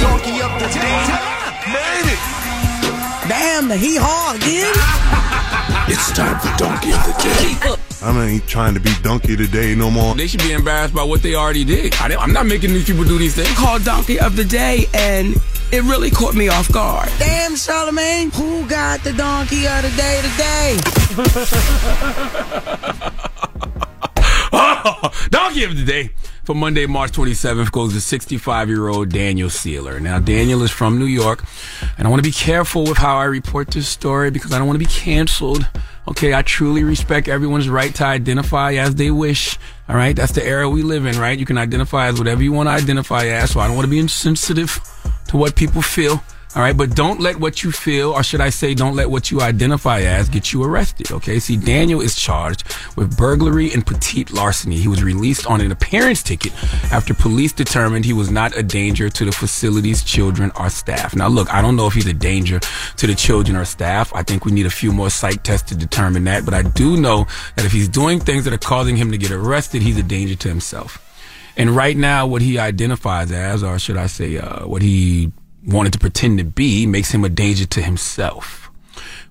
Donkey of the day. Made it. Damn, the hee haw again. it's time for Donkey of the Day. I ain't trying to be donkey today no more. They should be embarrassed by what they already did. I, am not making these people do these things. Called Donkey of the Day, and it really caught me off guard. Damn, Charlemagne, who got the donkey of the day today? Oh, donkey of the day for Monday, March 27th goes to 65 year old Daniel Sealer. Now, Daniel is from New York, and I want to be careful with how I report this story because I don't want to be canceled. Okay, I truly respect everyone's right to identify as they wish. All right, that's the era we live in, right? You can identify as whatever you want to identify as, so I don't want to be insensitive to what people feel. All right, but don't let what you feel, or should I say, don't let what you identify as get you arrested. Okay, see, Daniel is charged with burglary and petite larceny. He was released on an appearance ticket after police determined he was not a danger to the facility's children or staff. Now, look, I don't know if he's a danger to the children or staff. I think we need a few more psych tests to determine that, but I do know that if he's doing things that are causing him to get arrested, he's a danger to himself. And right now, what he identifies as, or should I say, uh, what he wanted to pretend to be makes him a danger to himself.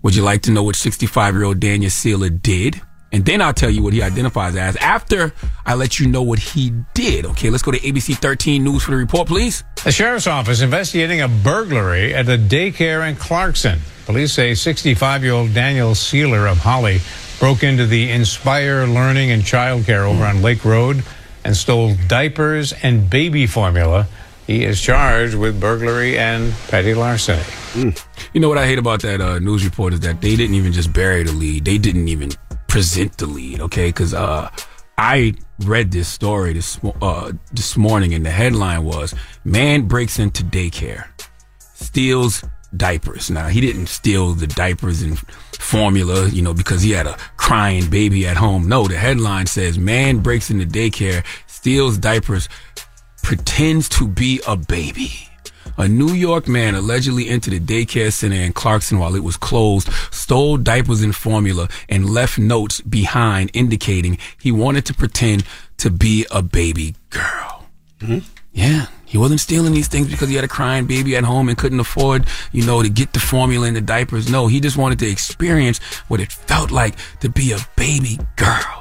Would you like to know what 65 year old Daniel Sealer did? And then I'll tell you what he identifies as after I let you know what he did. Okay, let's go to ABC 13 News for the report, please. The sheriff's office investigating a burglary at a daycare in Clarkson. Police say 65 year old Daniel Sealer of Holly broke into the Inspire Learning and Childcare over on Lake Road and stole diapers and baby formula he is charged with burglary and petty larceny. Mm. You know what I hate about that uh, news report is that they didn't even just bury the lead; they didn't even present the lead. Okay, because uh, I read this story this uh, this morning, and the headline was "Man breaks into daycare, steals diapers." Now he didn't steal the diapers and formula, you know, because he had a crying baby at home. No, the headline says "Man breaks into daycare, steals diapers." Pretends to be a baby. A New York man allegedly entered a daycare center in Clarkson while it was closed, stole diapers and formula, and left notes behind indicating he wanted to pretend to be a baby girl. Mm-hmm. Yeah, He wasn't stealing these things because he had a crying baby at home and couldn't afford, you know, to get the formula and the diapers. No, he just wanted to experience what it felt like to be a baby girl.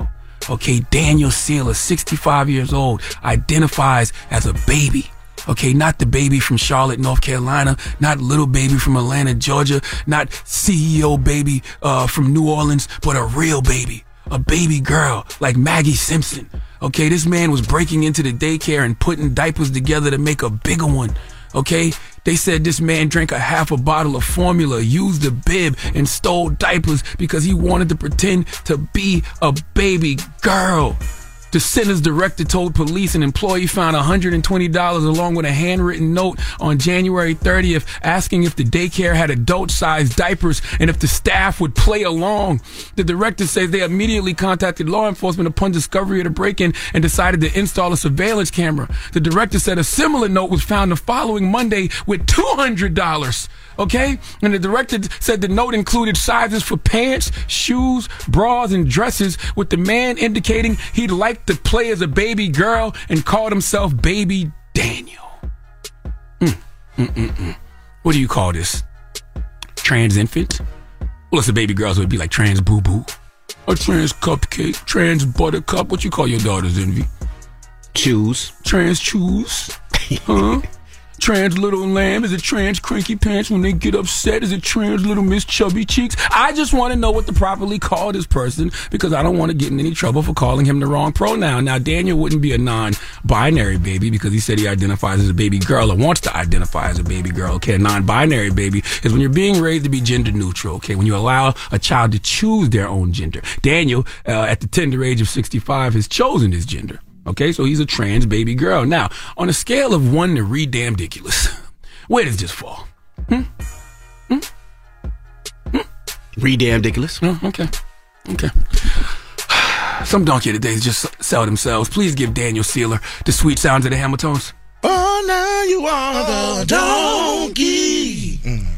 Okay, Daniel Sealer, 65 years old, identifies as a baby. Okay, not DaBaby from Charlotte, North Carolina, not little baby from Atlanta, Georgia, not CEO baby uh, from New Orleans, but a real baby, a baby girl like Maggie Simpson. Okay, this man was breaking into the daycare and putting diapers together to make a bigger one. Okay, they said this man drank a half a bottle of formula, used a bib, and stole diapers because he wanted to pretend to be a baby girl. The center's director told police an employee found $120 along with a handwritten note on January 30th asking if the daycare had adult sized diapers and if the staff would play along. The director says they immediately contacted law enforcement upon discovery of the break in and decided to install a surveillance camera. The director said a similar note was found the following Monday with $200. Okay? And the director said the note included sizes for pants, shoes, bras, and dresses, with the man indicating he'd like to play as a baby girl and called himself Baby Daniel. Mm, mm, mm, mm. What do you call this? Trans infant? Well, it's a baby girl, so it'd be like trans boo boo. A trans cupcake, trans buttercup. What you call your daughters, Envy? Choose. Trans choose. Huh? Trans little lamb? Is it trans cranky pants when they get upset? Is it trans little Miss Chubby Cheeks? I just want to know what to properly call this person because I don't want to get in any trouble for calling him the wrong pronoun. Now, Daniel wouldn't be a non binary baby because he said he identifies as a baby girl or wants to identify as a baby girl. Okay, a non binary baby is when you're being raised to be gender neutral. Okay, when you allow a child to choose their own gender. Daniel, uh, at the tender age of 65, has chosen his gender. Okay, so he's a trans baby girl. Now, on a scale of one to re damn ridiculous, where does this fall? Hmm? Hmm? Hmm? Re damn ridiculous. Oh, okay. Okay. Some donkey today just sell themselves. Please give Daniel Sealer the sweet sounds of the Hamiltones. Oh, now you are the donkey of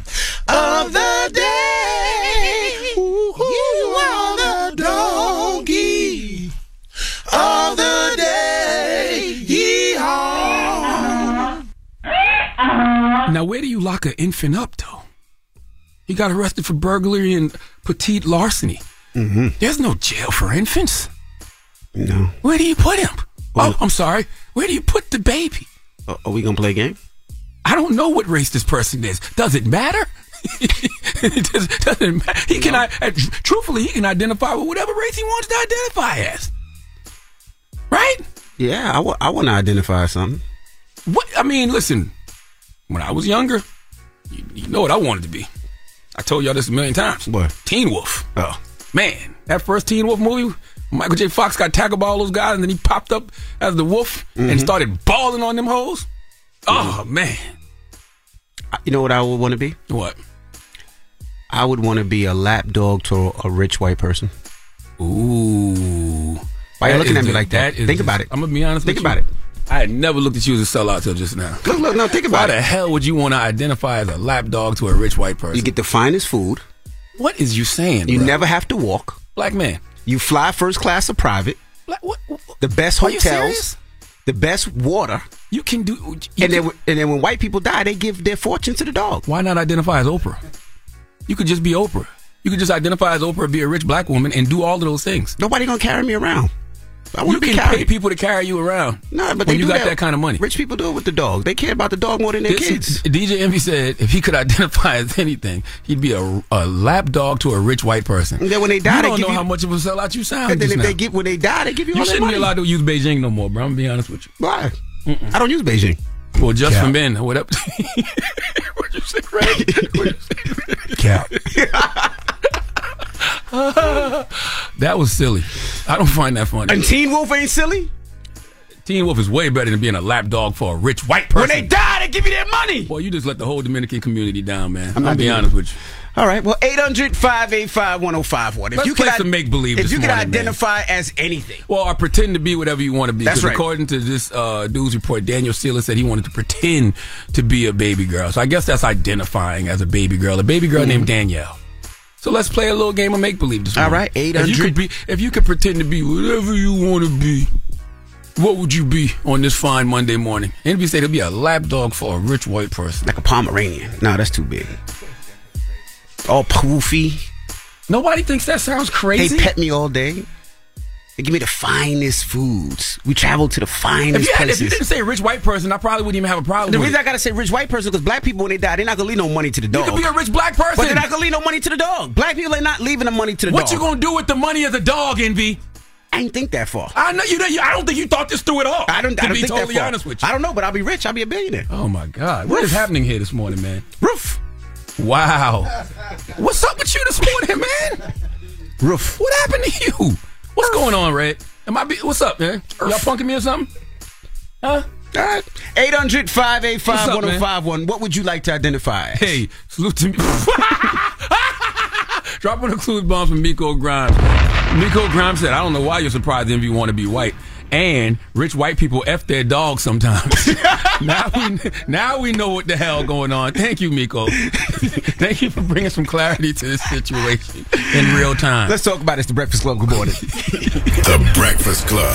lock an infant up, though? He got arrested for burglary and petite larceny. Mm-hmm. There's no jail for infants. No. Where do you put him? Oh, I'm sorry. Where do you put the baby? Uh, are we gonna play a game? I don't know what race this person is. Does it matter? it does, doesn't matter. He can, I, truthfully, he can identify with whatever race he wants to identify as. Right? Yeah, I, w- I want to identify something. What? I mean, listen. When I was younger, you, you know what I wanted to be. I told y'all this a million times. What? Teen Wolf. Oh. Man, that first Teen Wolf movie, Michael J. Fox got tackled by all those guys, and then he popped up as the wolf Mhm. and started balling on them hoes. Oh, man. You know what I would want to be? What? I would want to be a lap dog to a rich white person. Ooh. Why you looking at me like that Think the- about it. I'm gonna be honest. Think with you. about it. I had never looked at you as a sellout till just now. Look, look, no, think about Why about the hell would you want to identify as a lap dog to a rich white person? You get the finest food. what is you saying? You bro? never have to walk. black man. You fly first class or private. Black, what, The best hotels. The best water. You can do. You and can- then, and then when white people die, they give their fortune to the dog. Why not identify as Oprah? You could just be Oprah. You could just identify as Oprah, be a rich black woman, and do all of those things. Nobody gonna carry me around. I want You to be can pay people to carry you around. No, but when they you do got that. kind of money. Rich people do it with the dog. They care about the dog more than their This kids. DJ Envy said if he could identify as anything, he'd be a, a lap dog to a rich white person. And then when they die, you they don't give know you- how much of a sellout you sound. And then just if now. they get when they die, they give you, you all shouldn't be allowed to use Bijan no more, bro. I'm gonna be honest with you. Why? I don't use Bijan. Well, just Cap. for men. What up? What'd you say, Ray? What'd you say? Cap. that was silly. I don't find that funny. And Teen Wolf ain't silly. Teen Wolf is way better than being a lap dog for a rich white person. When they die, they give you their money. Boy, you just let the whole Dominican community down, man. I'm I'm not gonna be honest it. with you. All right. Well, 800 585 1051. If Let's you could some make-believe If this you can morning, man. identify as anything. Well, or pretend to be whatever you want to be. That's right. According to this uh, news report, Daniel Sealer said he wanted to pretend to be a baby girl. So I guess that's identifying as a baby girl. A baby girl named Danielle. So let's play a little game of make believe this All morning. right, If you could be, if you could pretend to be whatever you want to be, What would you be on this fine Monday morning? Anybody say it'll be a lap dog for a rich white person. Like a Pomeranian. No, that's too big. All poofy. Nobody thinks that sounds crazy. They pet me all day. They give me the finest foods. We travel to the finest If you, had, if you didn't say rich white person, I probably wouldn't even have a problem the reason I gotta say rich white person because black people when they die, they're not gonna leave no money to the dog. You could be a rich black person. They're not gonna leave no money to the dog. Black people are not leaving the money to the what dog. What you gonna do with the money of the dog, Envy? I ain't think that far. I know you. Know, I don't think you thought this through at all. I don't. To I don't be think totally that far. honest with you. I don't know, but I'll be rich. I'll be a billionaire. Oh my God! What is happening here this morning, man? Roof. Wow. What's up with you this morning, man? Roof. What happened to you? What's going on, Red? Am I? Be, what's up, man? Y'all punking me or something? Huh? All right. 800 585 What's up, man? 1051. What would you like to identify? as? Hey, salute to me. Dropping the clues bombs from Miko Grimes. Miko Grimes said, I don't know why you're surprised Envy want to be white. And rich white people F their dogs sometimes. now, we, now we know what the hell going on. Thank you, Miko. Thank you for bringing some clarity to this situation in real time. Let's talk about it. It's the Breakfast Club. Good morning. The Breakfast Club.